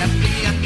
happy.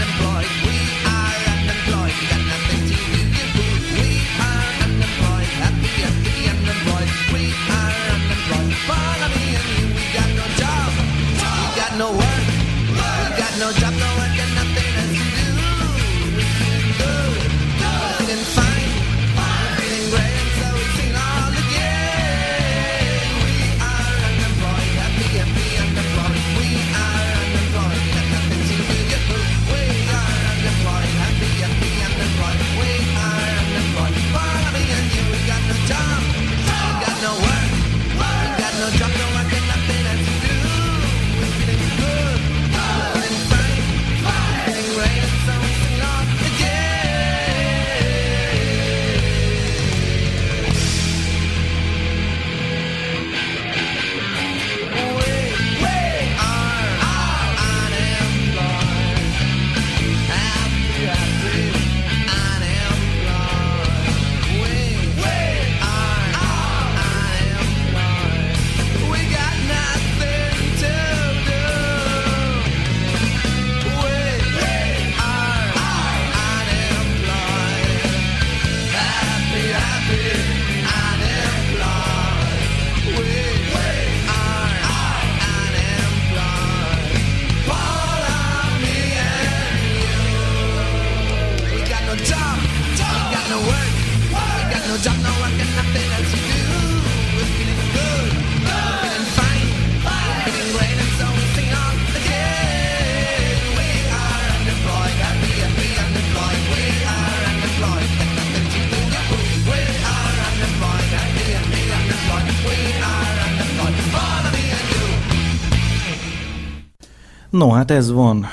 No, hát ez van.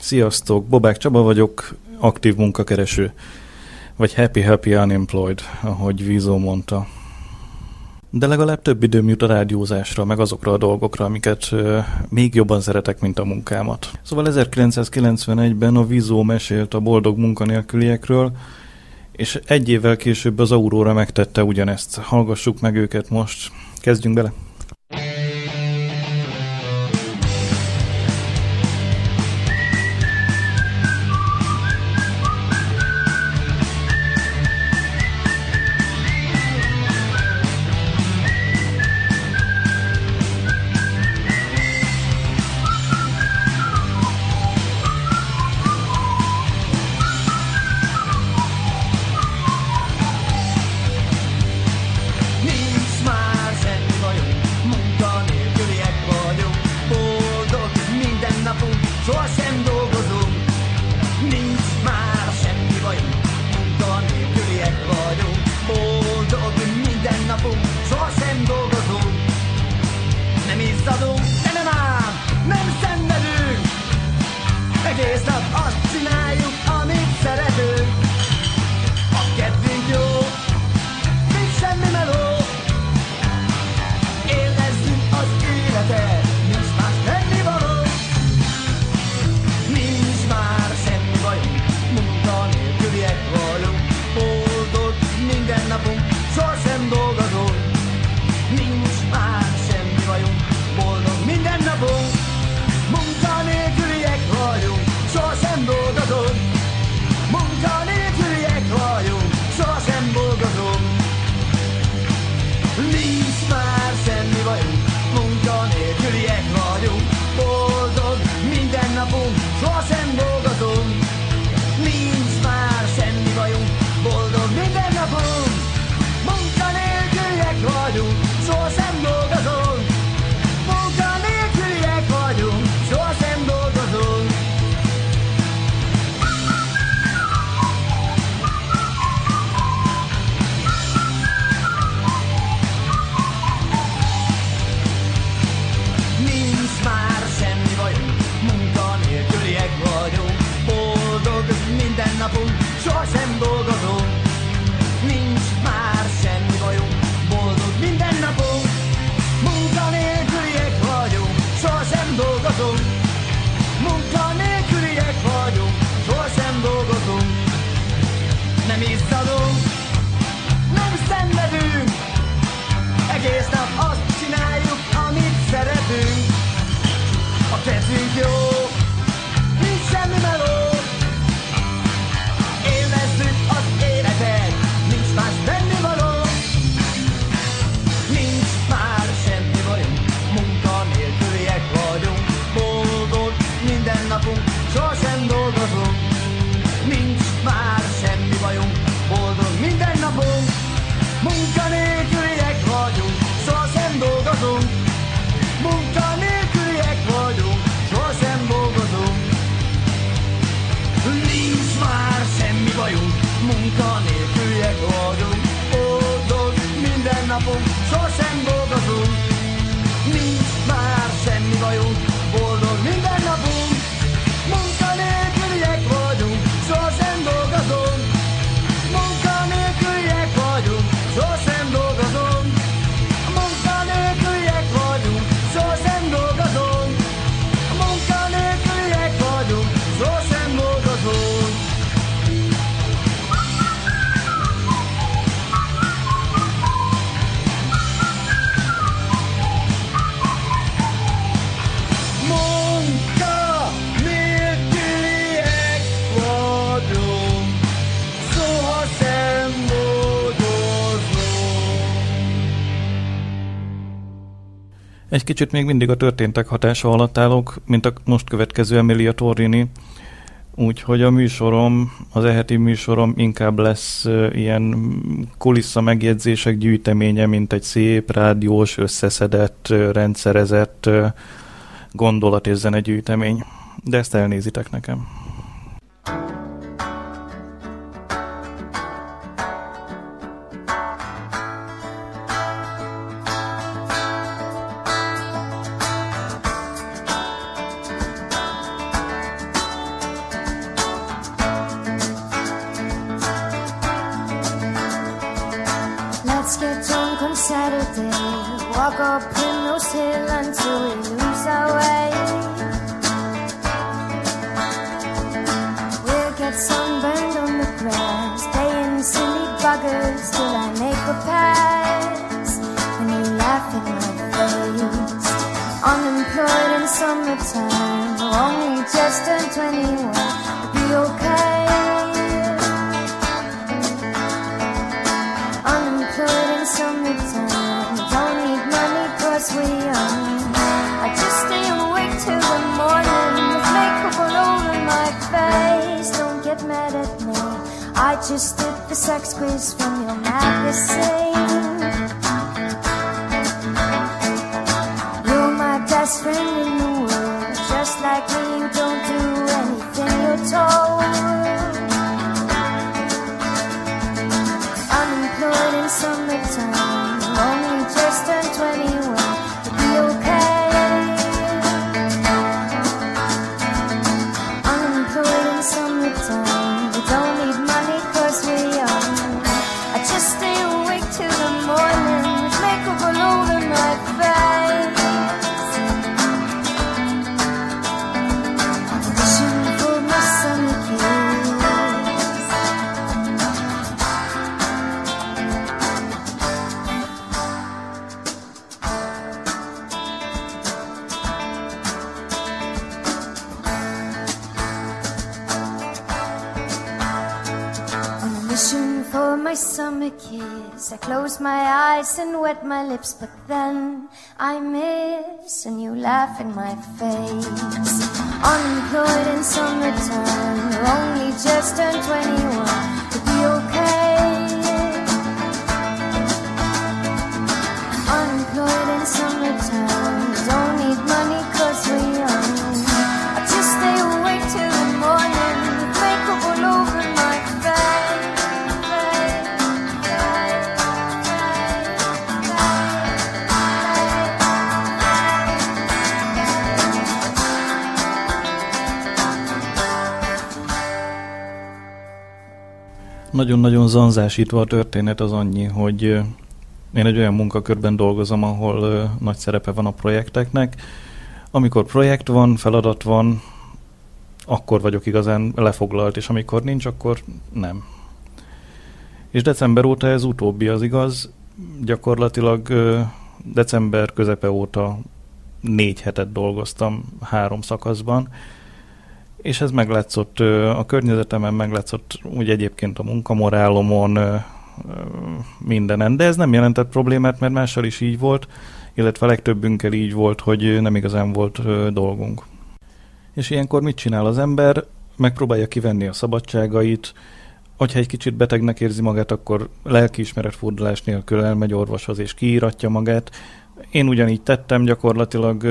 Sziasztok, Bobák Csaba vagyok, aktív munkakereső. Vagy happy, happy unemployed, ahogy Vízó mondta. De legalább több időm jut a rádiózásra, meg azokra a dolgokra, amiket még jobban szeretek, mint a munkámat. Szóval 1991-ben a Vízó mesélt a boldog munkanélküliekről, és egy évvel később az Aurora megtette ugyanezt. Hallgassuk meg őket most, kezdjünk bele! Kicsit még mindig a történtek hatása alatt állok, mint a most következő Emilia Torrini, úgyhogy a műsorom, az eheti műsorom inkább lesz ilyen kulissza megjegyzések gyűjteménye, mint egy szép, rádiós, összeszedett, rendszerezett gondolat és zenegyűjtemény. De ezt elnézitek nekem. Let's 21. It'll be okay. unemployed in summertime. Don't need money cause we young. I just stay awake till the morning with makeup all over my face. Don't get mad at me. I just did the sex quiz from your magazine. Wet my lips, but then I miss and you laugh in my face. Unemployed in summertime, Nagyon-nagyon zanzásítva a történet az annyi, hogy én egy olyan munkakörben dolgozom, ahol nagy szerepe van a projekteknek. Amikor projekt van, feladat van, akkor vagyok igazán lefoglalt, és amikor nincs, akkor nem. És december óta ez utóbbi az igaz. Gyakorlatilag december közepe óta négy hetet dolgoztam három szakaszban, és ez meglátszott a környezetemen, meglátszott úgy egyébként a munkamorálomon, mindenen, de ez nem jelentett problémát, mert mással is így volt, illetve legtöbbünkkel így volt, hogy nem igazán volt dolgunk. És ilyenkor mit csinál az ember? Megpróbálja kivenni a szabadságait, hogyha egy kicsit betegnek érzi magát, akkor lelkiismeretfordulás nélkül elmegy orvoshoz és kiíratja magát. Én ugyanígy tettem, gyakorlatilag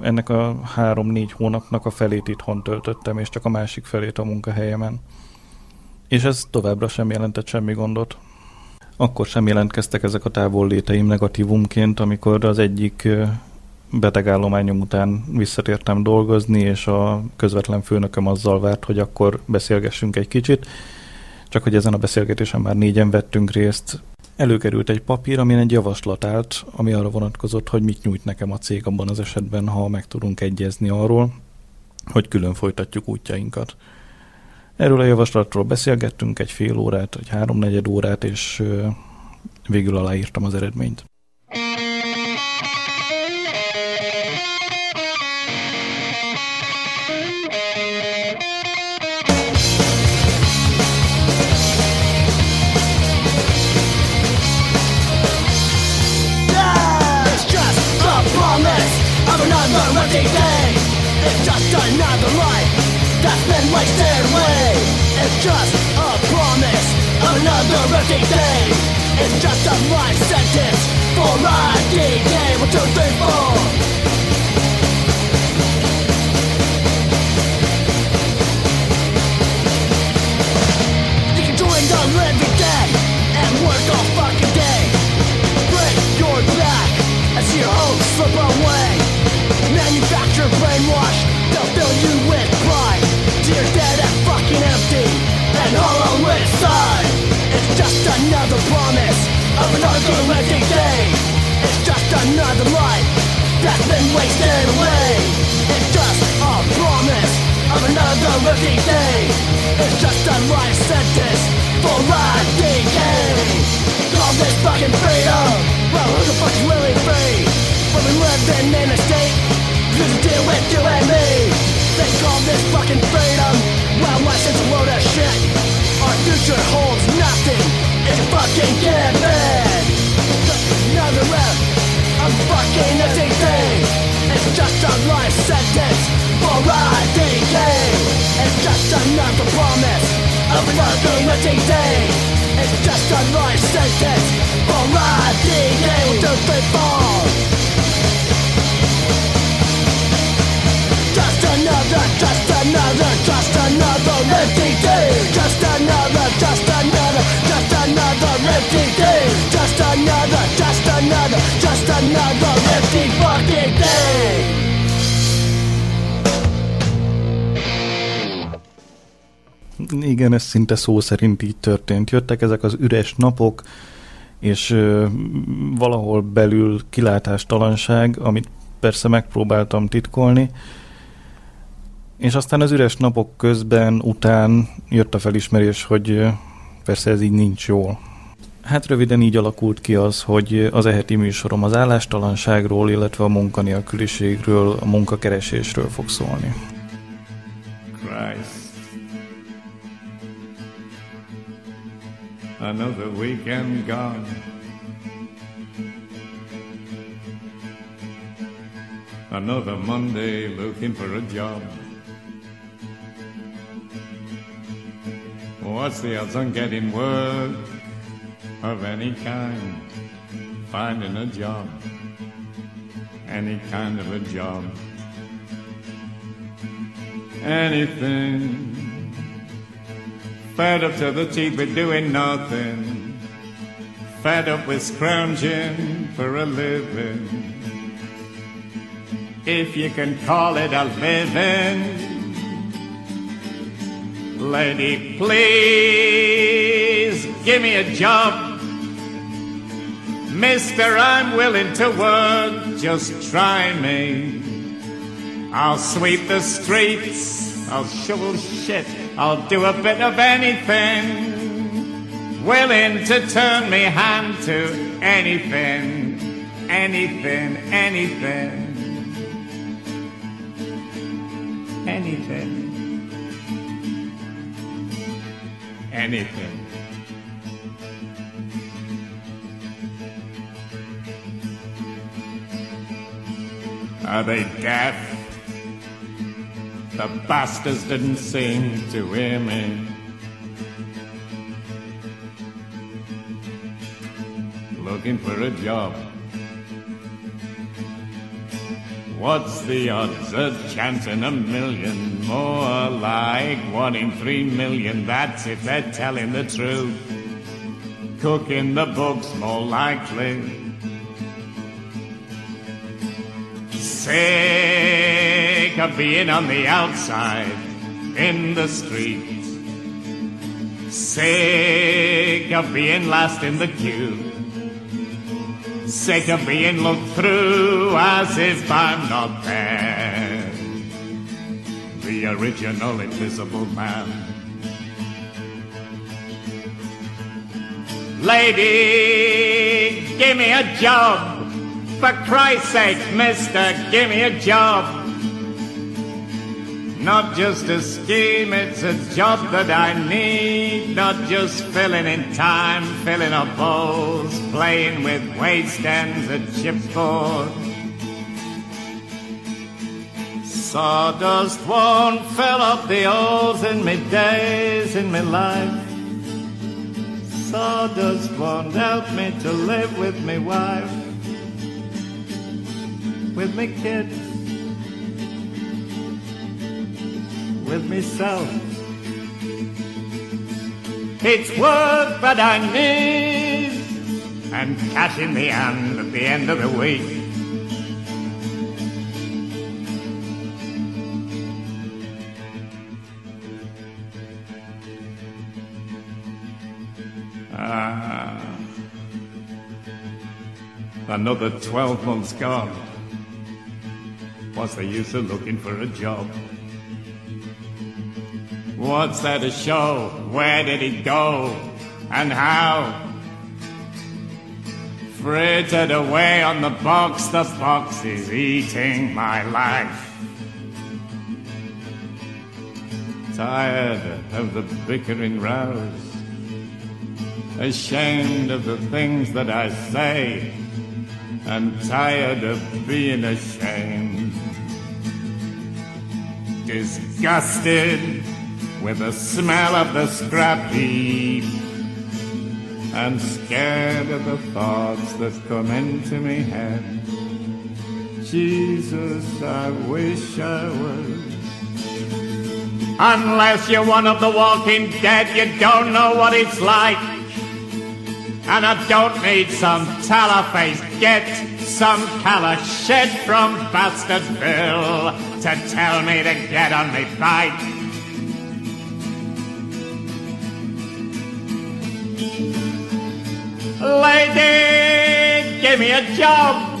ennek a három-négy hónapnak a felét itthon töltöttem, és csak a másik felét a munkahelyemen. És ez továbbra sem jelentett semmi gondot. Akkor sem jelentkeztek ezek a távolléteim negatívumként, amikor az egyik betegállományom után visszatértem dolgozni, és a közvetlen főnököm azzal várt, hogy akkor beszélgessünk egy kicsit. Csak hogy ezen a beszélgetésen már négyen vettünk részt, előkerült egy papír, amin egy javaslat állt, ami arra vonatkozott, hogy mit nyújt nekem a cég abban az esetben, ha meg tudunk egyezni arról, hogy külön folytatjuk útjainkat. Erről a javaslatról beszélgettünk egy fél órát, vagy háromnegyed órát, és végül aláírtam az eredményt. Another empty day. It's just a life sentence for a day. One, two, three, four. Day. It's just another life that's been wasted away. It's just a promise of another day. It's just a life sentence for a decay. Call this fucking freedom. Well, who the fuck's really free? When we living in deal with you and me. They call this fucking freedom. Well, a load of shit. Our future holds nothing. It's a fucking given. Just another rep. I'm fucking thing. It's just a life sentence for a decay. It's just another promise another empty day. It's just a life sentence for a decay. One, empty fucking day. Igen, ez szinte szó szerint így történt. Jöttek ezek az üres napok, és ö, valahol belül kilátástalanság, amit persze megpróbáltam titkolni, és aztán az üres napok közben, után jött a felismerés, hogy ö, persze ez így nincs jól. Hát röviden így alakult ki az, hogy az eheti műsorom az állástalanságról, illetve a munkanélküliségről, a munkakeresésről fog szólni. Christ. Another weekend gone. Another Monday looking for a job. What's the odds on getting work of any kind? Finding a job, any kind of a job, anything. Fed up to the teeth with doing nothing. Fed up with scrounging for a living. If you can call it a living. Lady, please give me a job. Mister, I'm willing to work. Just try me. I'll sweep the streets. I'll shovel shit. I'll do a bit of anything. Willing to turn me hand to anything. Anything, anything. Anything. Anything. Are they deaf? The bastards didn't sing to hear me. Looking for a job. What's the odds? A chance in a million. More like one in three million. That's if they're telling the truth. Cooking the books more likely. Sick of being on the outside in the street. Sick of being last in the queue. Sick of being looked through as if I'm not there. The original invisible man. Lady, give me a job. For Christ's sake, mister, give me a job. Not just a scheme, it's a job that I need. Not just filling in time, filling up holes, playing with waste ends at chipboard. Sawdust won't fill up the holes in me days, in me life. Sawdust won't help me to live with me wife, with me kids, with myself. It's work that I need, and cash in the hand at the end of the week. Ah, another 12 months gone. What's the use of looking for a job? What's there to show? Where did he go? And how? Frittered away on the box, the box is eating my life. Tired of the bickering rows ashamed of the things that I say, and tired of being ashamed. Disgusted with the smell of the scrap heap, and scared of the thoughts that come into me head. Jesus, I wish I was. Unless you're one of the walking dead, you don't know what it's like. And I don't need some tallow-face get some colour shed from Bastardville to tell me to get on me bike. Lady, give me a job.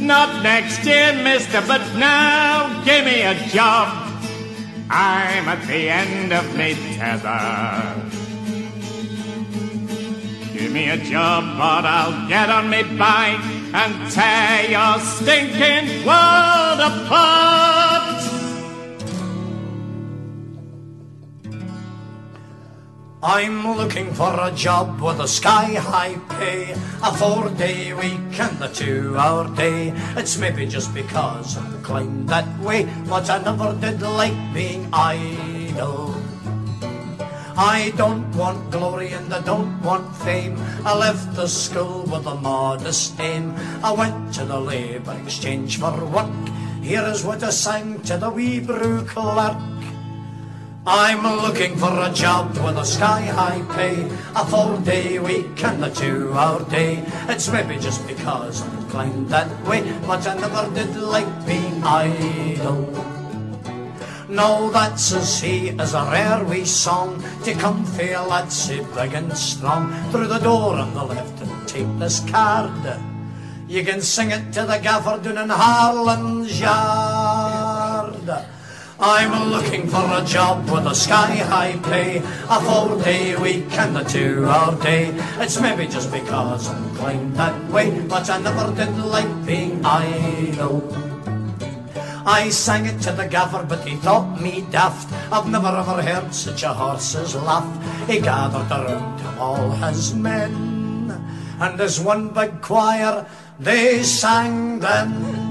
Not next year, mister, but now give me a job. I'm at the end of me tether. Give me a job, but I'll get on me bike and tear your stinking world apart. I'm looking for a job with a sky high pay, a four day week and a two hour day. It's maybe just because I'm inclined that way, but I never did like being idle. I don't want glory and I don't want fame. I left the school with a modest aim. I went to the labour exchange for work. Here is what I sang to the wee brew clerk. I'm looking for a job with a sky high pay, a four day week and a two hour day. It's maybe just because I'm inclined that way, but I never did like being idle. No, that says he is a rare wee song to come fair lads say big and strong through the door on the left and take this card. You can sing it to the gaffer down in Harlan's yard. I'm looking for a job with a sky high pay, a four day week and a two hour day. It's maybe just because I'm inclined that way, but I never did like being idle. I sang it to the gaffer, but he thought me daft. I've never ever heard such a horse's laugh. He gathered around him all his men, and as one big choir they sang then.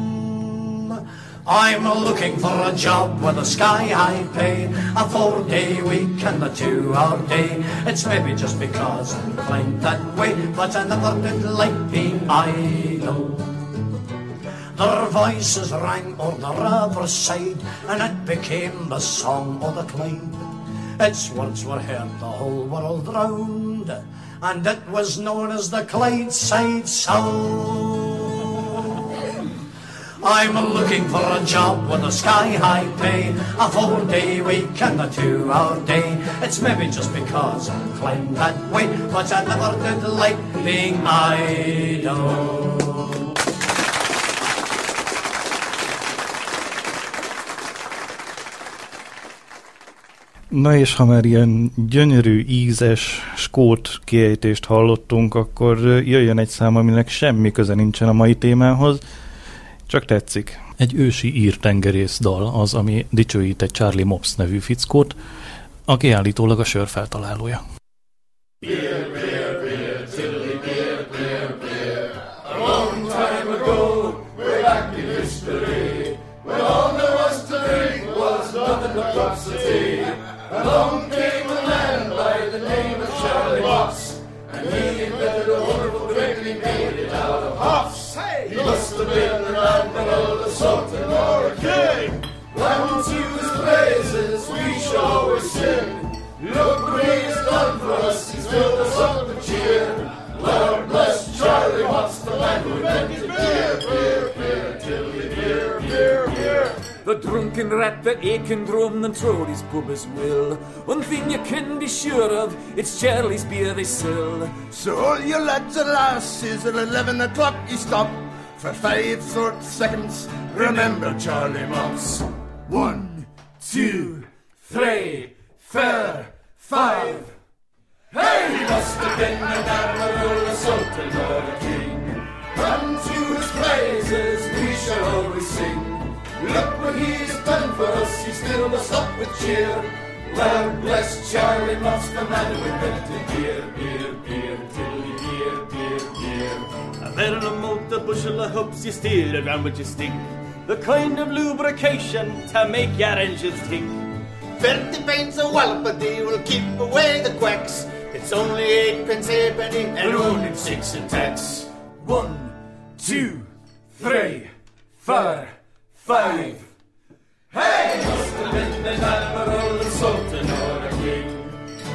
I'm looking for a job with a sky high pay, a four day week and a two hour day. It's maybe just because I'm inclined that way, but I never did like being idle. Their voices rang o'er the riverside, and it became the song of the Clyde. Its words were heard the whole world round, and it was known as the Clydeside Sound. I'm looking for a job with a sky high pay, a four day week and a two hour day. It's maybe just because I'm inclined that way, but I never did like being idle. Na és ha már ilyen gyönyörű, ízes, skót kiejtést hallottunk, akkor jöjjön egy szám, aminek semmi köze nincsen a mai témához, csak tetszik. Egy ősi ír tengerész dal az, ami dicsőít egy Charlie Mops nevű fickót, aki állítólag a sör feltalálója. long to his praises we shall always sing. Look what he has done for us, he's filled us up with cheer. Lord bless Charlie Watts, the land we're who invented beer, beer, beer, tilly beer, beer, beer. The drunken rat that aching drum than trod his pub as will. One thing you can be sure of, it's Charlie's beer they sell. So all you lads and lasses, at eleven o'clock you stop. For five short seconds, remember Charlie Mopps. One, two, three, four, five. Hey, he must have been an admiral, a sultan, or a king. Unto his praises we shall always sing. Look what he's done for us, he still must up with cheer. Well, bless Charlie Mopps, the man who invented beer, beer, beer, tilly, beer, beer, beer. A venom mot a bushel of hoops you steer around with your stick. The kind of lubrication to make your engines tick. Thirty pence a wallop a day will keep away the quacks. It's only eight pence halfpenny and only six in tax. One, two, three, four, five. Hey, must have been an admiral, a sultan, or a king.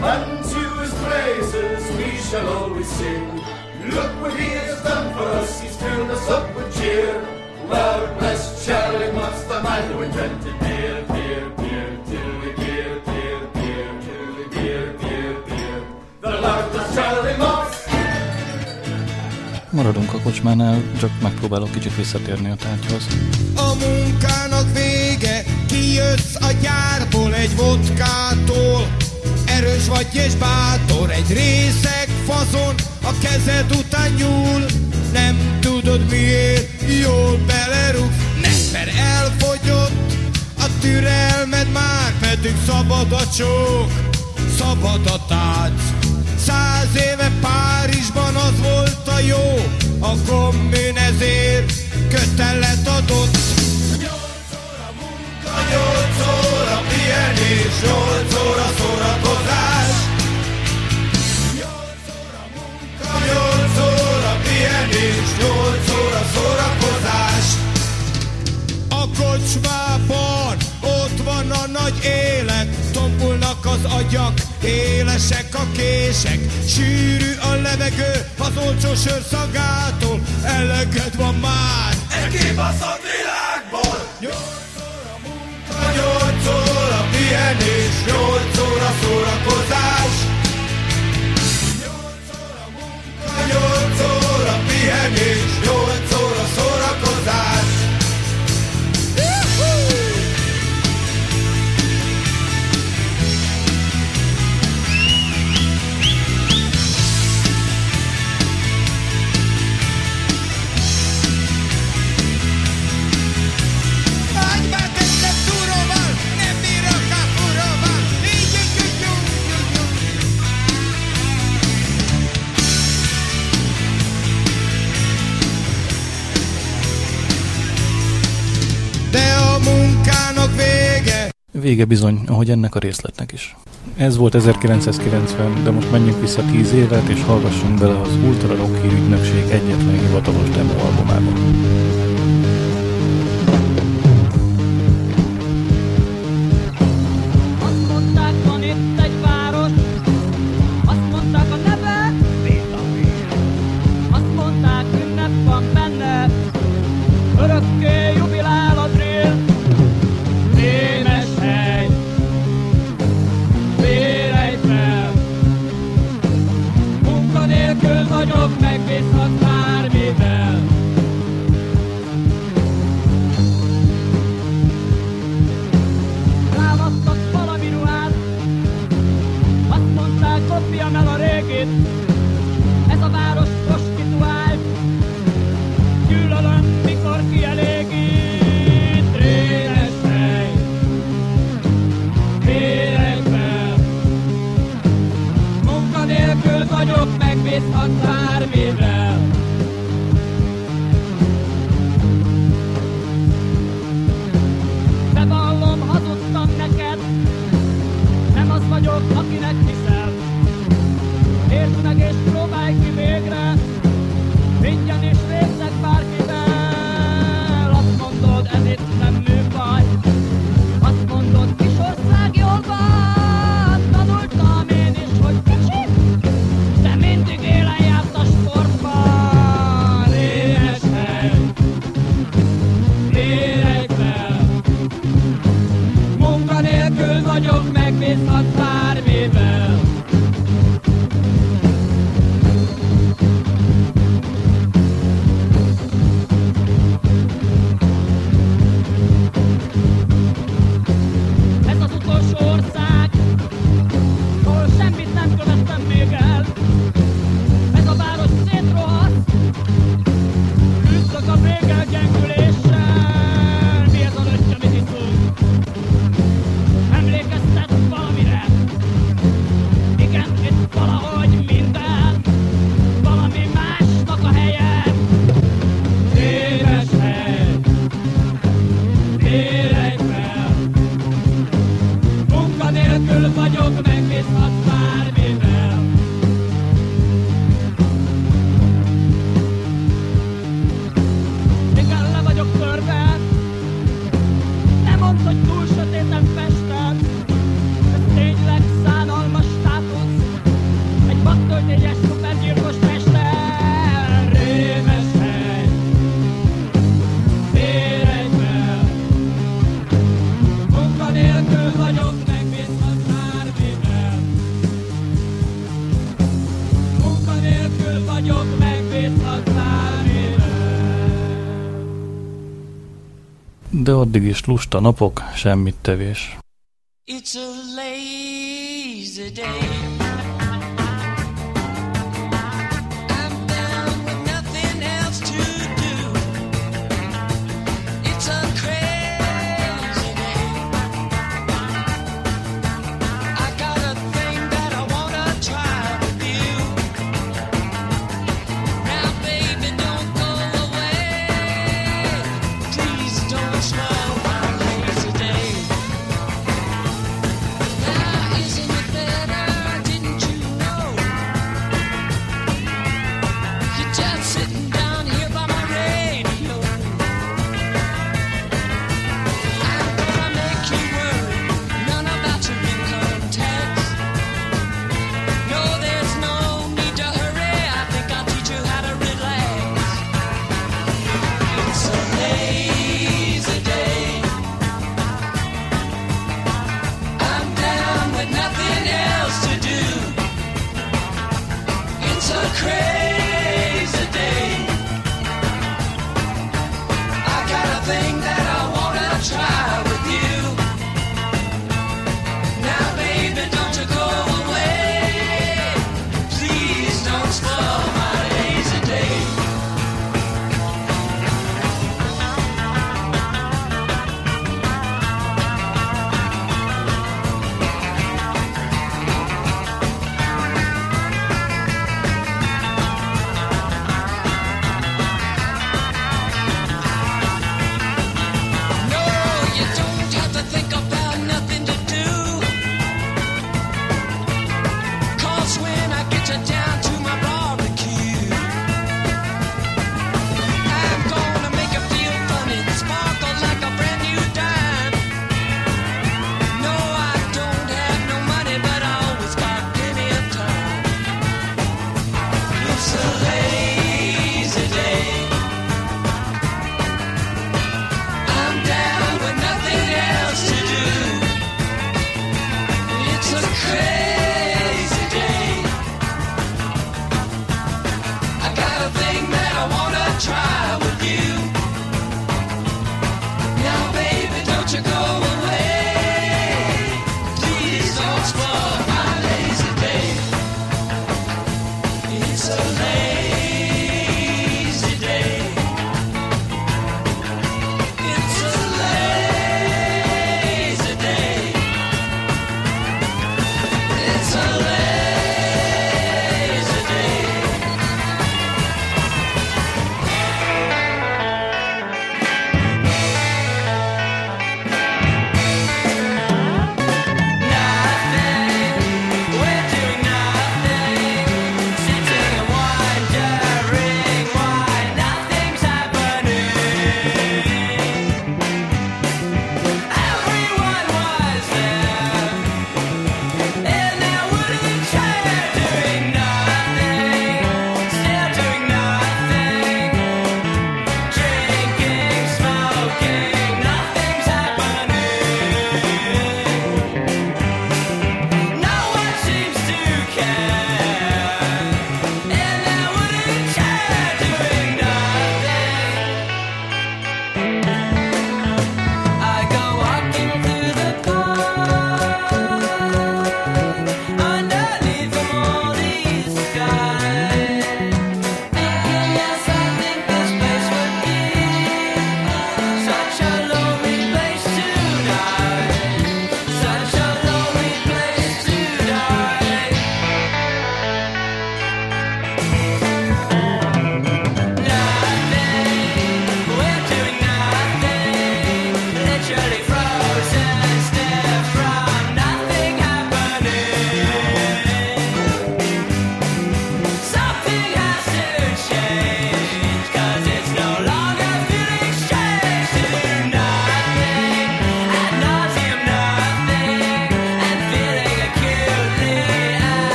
Unto his praises we shall always sing. Look what he has done for us, he's filled us up with cheer. Lord bless Charlie Moss, the man who invented beer, beer, beer, tilly beer, beer, beer, tilly beer, beer, beer. The Lord bless Charlie Moss. Maradunk a kocsmánál, csak megpróbálok kicsit visszatérni a tárgyhoz. A munkának vége, kijössz a gyárból egy vodkától. Erős vagy és bátor, egy részeg fazon, a kezed után nyúl. Nem tudod miért, jól belerúg, neked elfogyott a türelmed már, pedig szabad a csók, szabad a tánc. Száz éve Párizsban az volt a jó, a kommunizm ezért kötelet adott. Nyolc óra munka, nyolc óra pihenés, nyolc óra szórakozás. Nyolc óra munka, nyolc óra pihenés, nyolc óra szórakozás. A kocsmában ott van a nagy élet, tompulnak az agyak, élesek a kések, sűrű a levegő az olcsó sör szagától, eleged van már e kibaszott világból. Nyolc óra munka, nyolc óra pihenés, nyolc óra szórakozás. Nyolc óra munka, nyolc óra pihenés, nyolc óra szórakozás. Vége bizony, ahogy ennek a részletnek is. Ez volt 1990, de most menjünk vissza 10 évet, és hallgassunk bele az Ultra Rock ügynökség egyetlen hivatalos demo albumába. De addig is lusta napok, semmit tevés.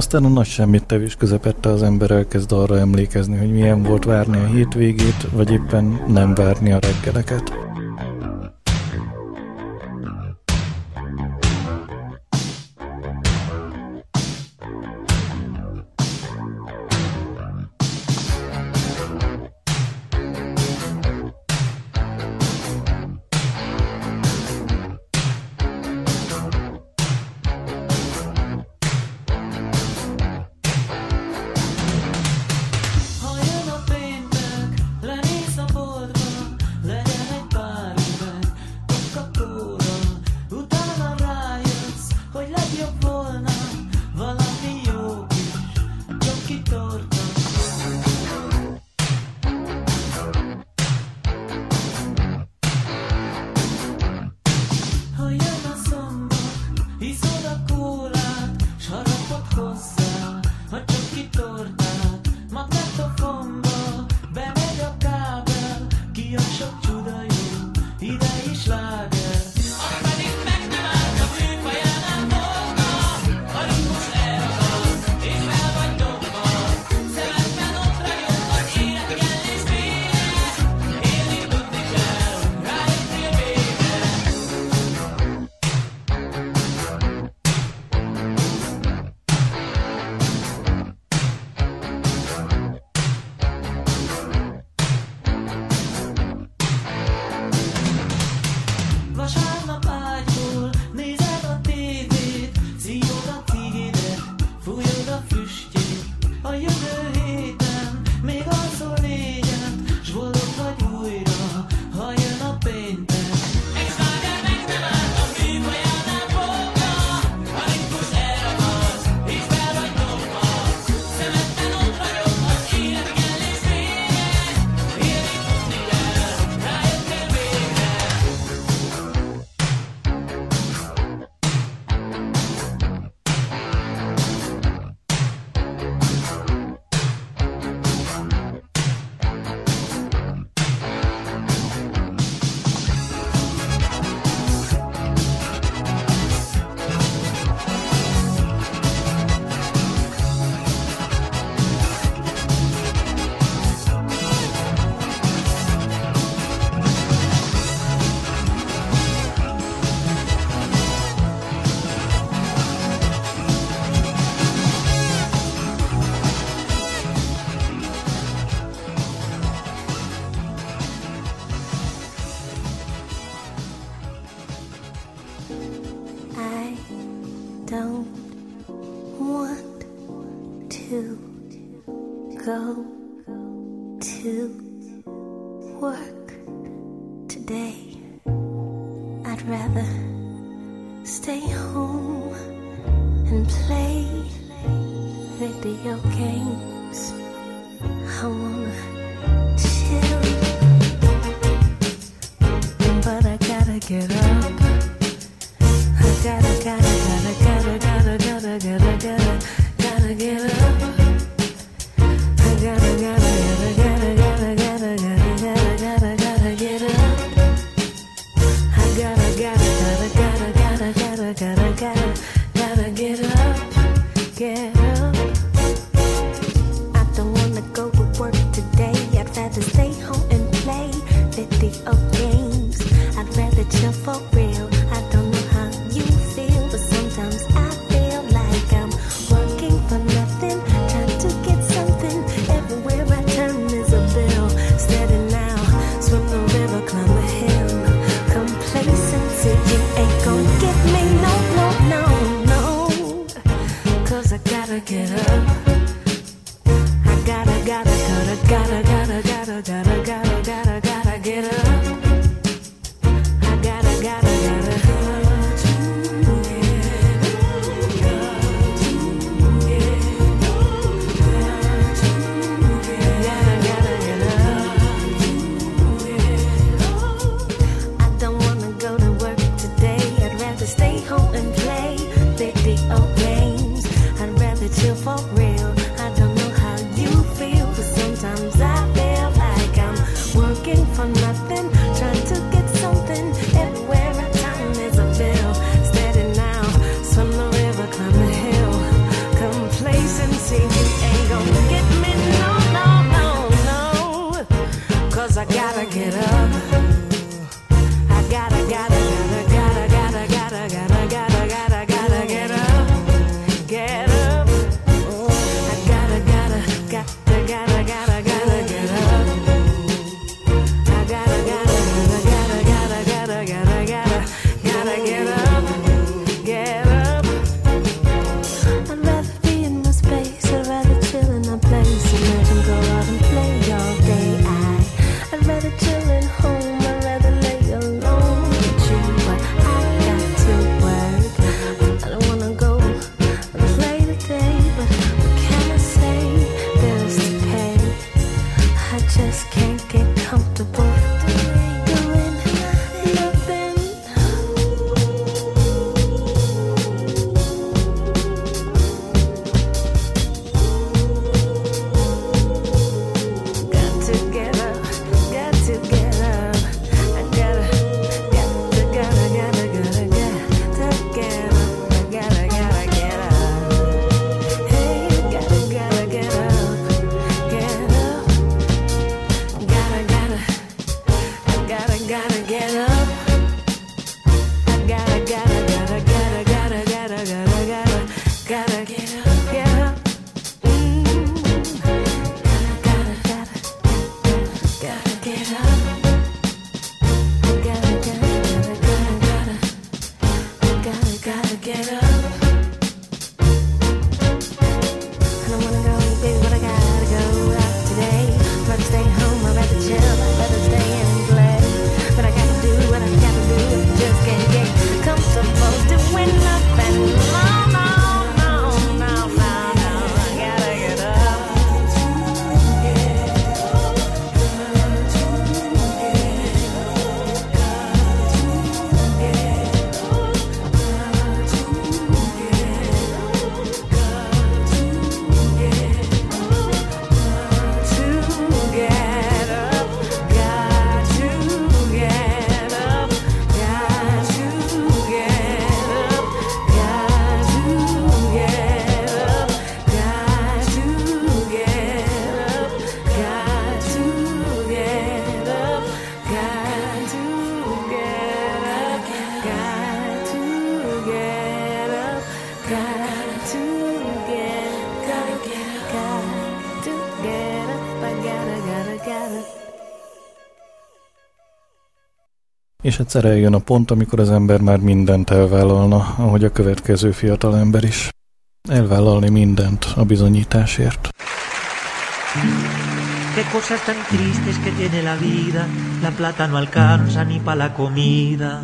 Aztán a nagy semmit tevés közepette az ember elkezd arra emlékezni, hogy milyen volt várni a hétvégét, vagy éppen nem várni a reggeleket. Egyszer eljön a pont, amikor az ember már mindent elvállalna, ahogy a következő fiatal ember is. Elvállalni mindent a bizonyításért. Qué cosas tan tristes que tiene la vida. La plata no alcanza ni para la comida.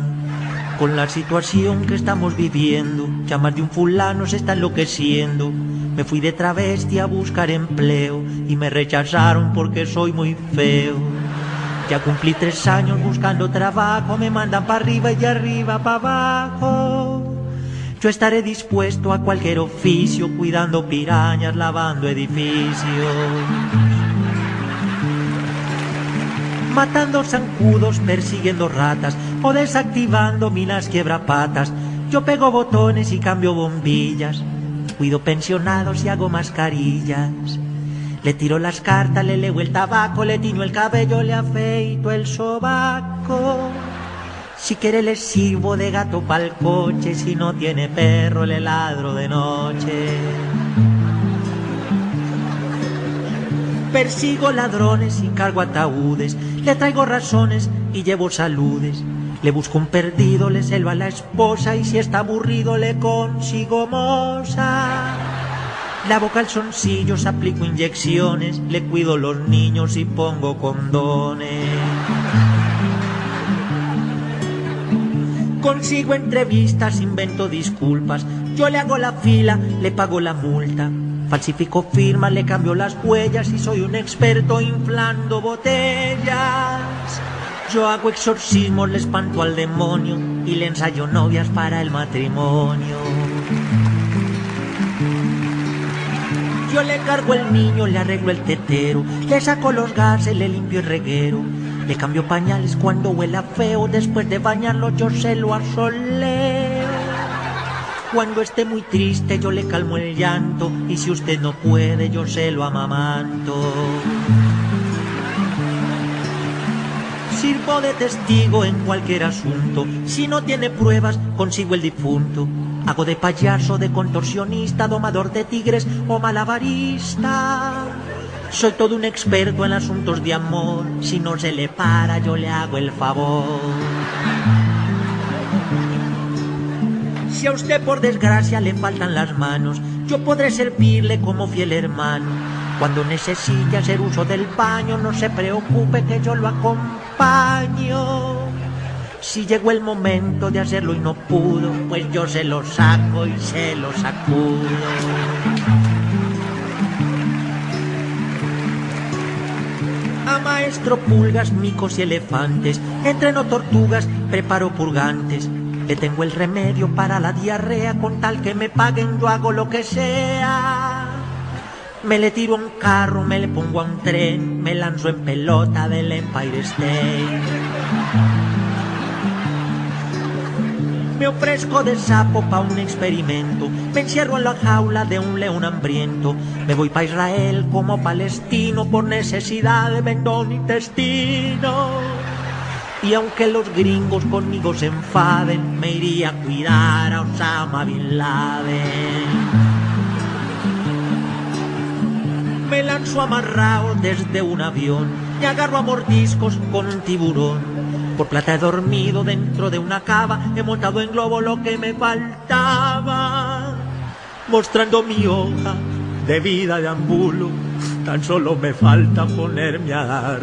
Con la situación que estamos viviendo, ya más de un fulano se está enloqueciendo. Me fui de travesti a buscar empleo y me rechazaron porque soy muy feo. Ya cumplí tres años buscando trabajo, me mandan para arriba y de arriba para abajo. Yo estaré dispuesto a cualquier oficio, cuidando pirañas, lavando edificios. matando zancudos, persiguiendo ratas o desactivando minas quiebrapatas. Yo pego botones y cambio bombillas, cuido pensionados y hago mascarillas. Le tiro las cartas, le leo el tabaco, le tiño el cabello, le afeito el sobaco. Si quiere le sirvo de gato pa'l coche, si no tiene perro le ladro de noche. Persigo ladrones y cargo ataúdes, le traigo razones y llevo saludes. Le busco un perdido, le selva a la esposa y si está aburrido le consigo moza. Lavo calzoncillos, aplico inyecciones, le cuido los niños y pongo condones. Consigo entrevistas, invento disculpas, yo le hago la fila, le pago la multa. Falsifico firmas, le cambio las huellas y soy un experto inflando botellas. Yo hago exorcismos, le espanto al demonio y le ensayo novias para el matrimonio. Yo le cargo el niño, le arreglo el tetero, le saco los gases, le limpio el reguero. Le cambio pañales cuando huela feo, después de bañarlo yo se lo asoleo. Cuando esté muy triste yo le calmo el llanto y si usted no puede yo se lo amamanto. Sirvo de testigo en cualquier asunto. Si no tiene pruebas, consigo el difunto. Hago de payaso, de contorsionista, domador de tigres o malabarista. Soy todo un experto en asuntos de amor. Si no se le para, yo le hago el favor. Si a usted por desgracia le faltan las manos, yo podré servirle como fiel hermano. Cuando necesite hacer uso del paño, no se preocupe que yo lo acompaño. Si llegó el momento de hacerlo y no pudo, pues yo se lo saco y se lo sacudo. A maestro pulgas, micos y elefantes, entreno tortugas, preparo purgantes. Le tengo el remedio para la diarrea, con tal que me paguen yo hago lo que sea. Me le tiro a un carro, me le pongo a un tren, me lanzo en pelota del Empire State. Me ofrezco de sapo pa' un experimento. Me encierro en la jaula de un león hambriento. Me voy pa' Israel como palestino por necesidad de vendo un intestino. Y aunque los gringos conmigo se enfaden, me iría a cuidar a Osama Bin Laden. Me lanzo amarrado desde un avión y agarro a mordiscos con un tiburón. Por plata he dormido dentro de una cava, he montado en globo lo que me faltaba. Mostrando mi hoja de vida de ambulo, tan solo me falta ponerme a dar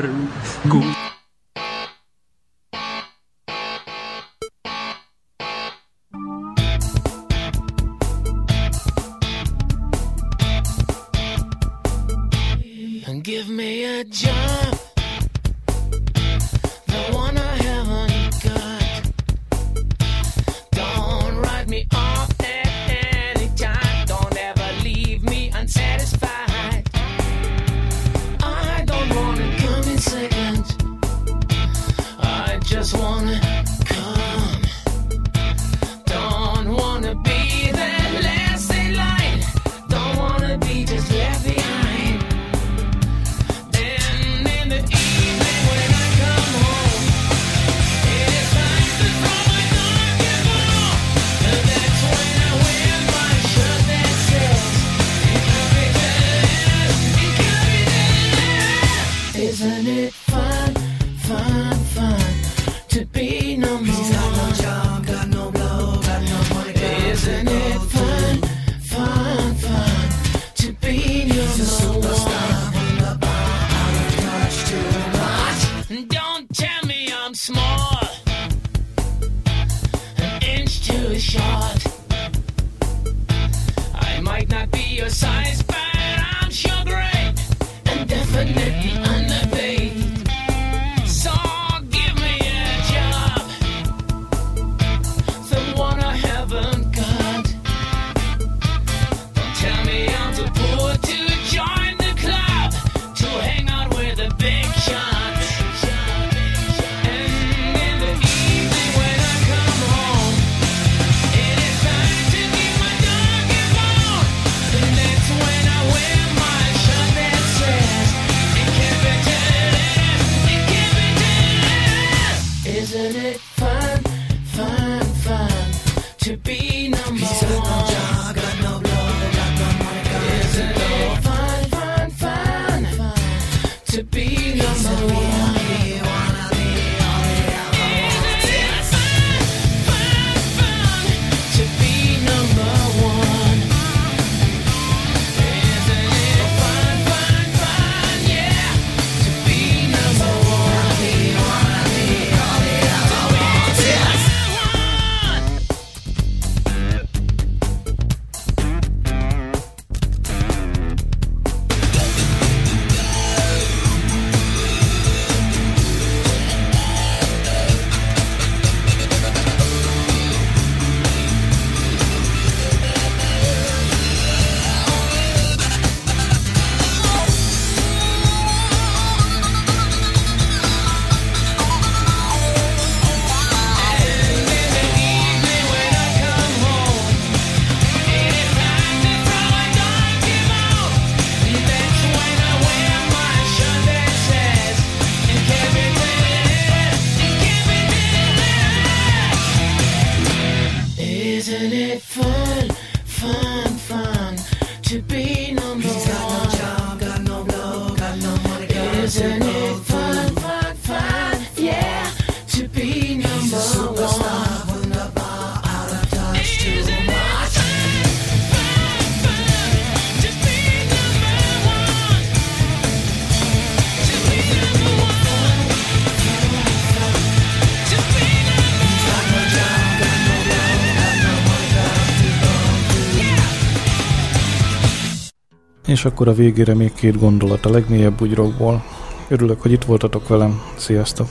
És akkor a végére még két gondolat a legmélyebb bugyrokból. Örülök, hogy itt voltatok velem. Sziasztok!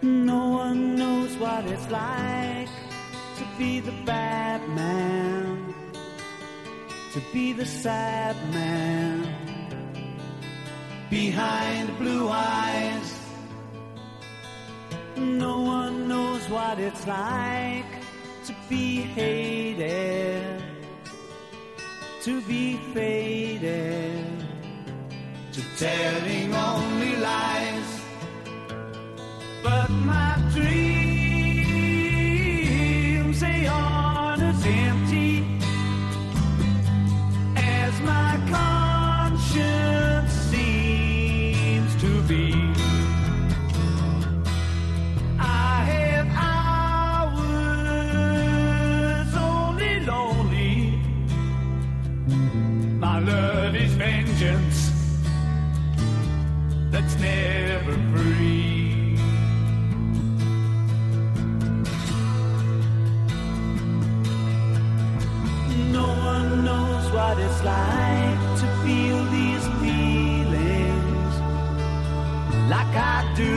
No one knows what it's like to be the bad man, to be the sad man behind blue eyes. No one knows what it's like to be hated, to be faded, to telling only lies. But my dreams, what it's like to feel these feelings like I do.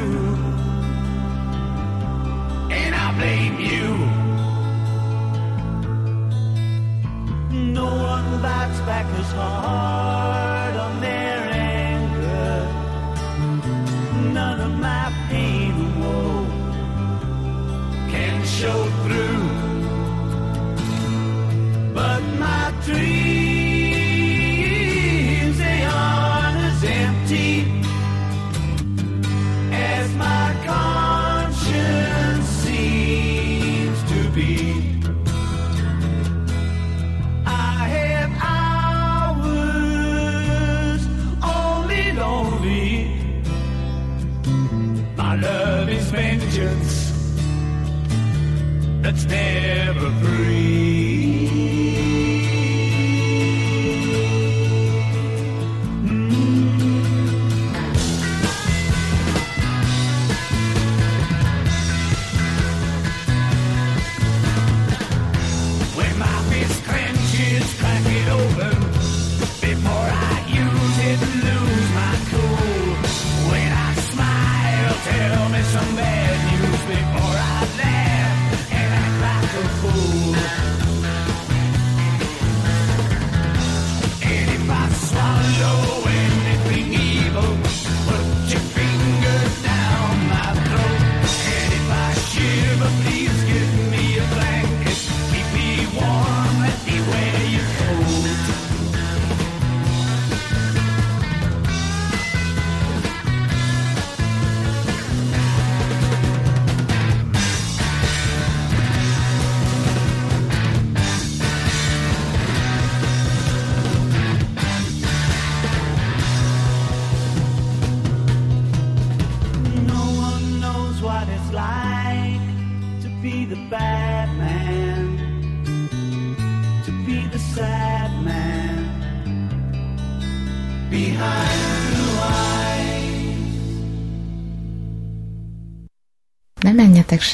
And I blame you. No one bites back as hard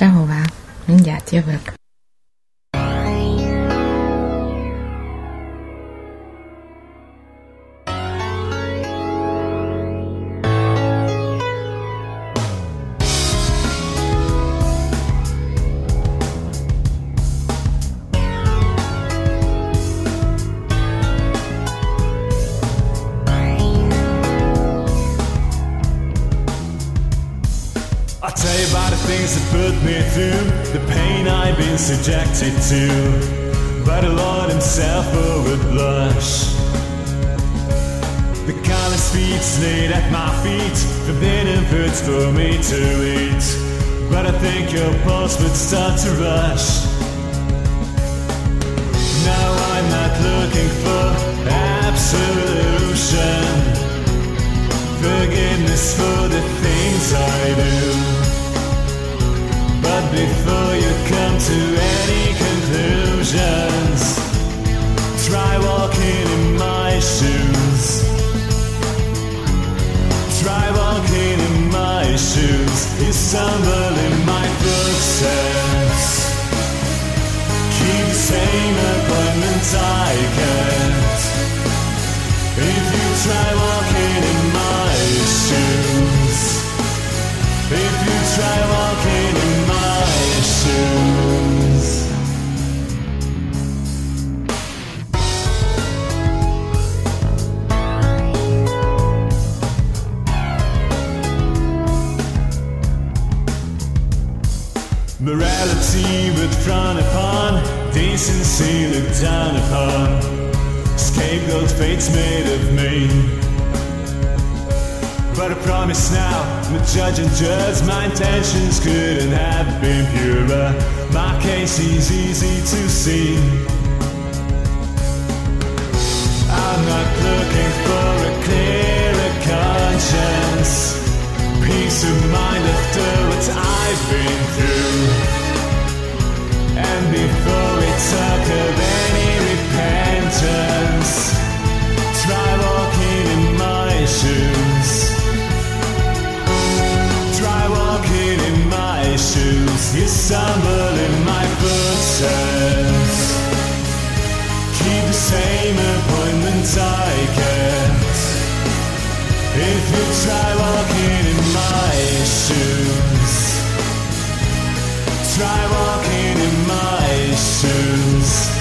sehová, mindjárt jövök. I'll about the things that put me through, the pain I've been subjected to. But the Lord Himself would blush. The callous feet laid at my feet, forbidden foods for me to eat. But I think your pulse would start to rush. Now I'm not looking for absolution forgiveness for the things I do. But before you come to any conclusions, try walking in my shoes. Try walking in my shoes. You stumble in my footsteps. Keep the same appointments I get. If you try walking in my shoes, if you try walking. Morality would frown upon, decency looked down upon. Scapegoat fate's made of me. But I promise now, a judge and judge, my intentions couldn't have been purer. My case is easy to see. I'm not looking for a clearer conscience. Peace of mind after what I've been through. And before we talk of any repentance, try walking in my shoes. Try walking in my shoes. You stumble in my footsteps. Keep the same appointments I kept. If you try walking try walking in my shoes,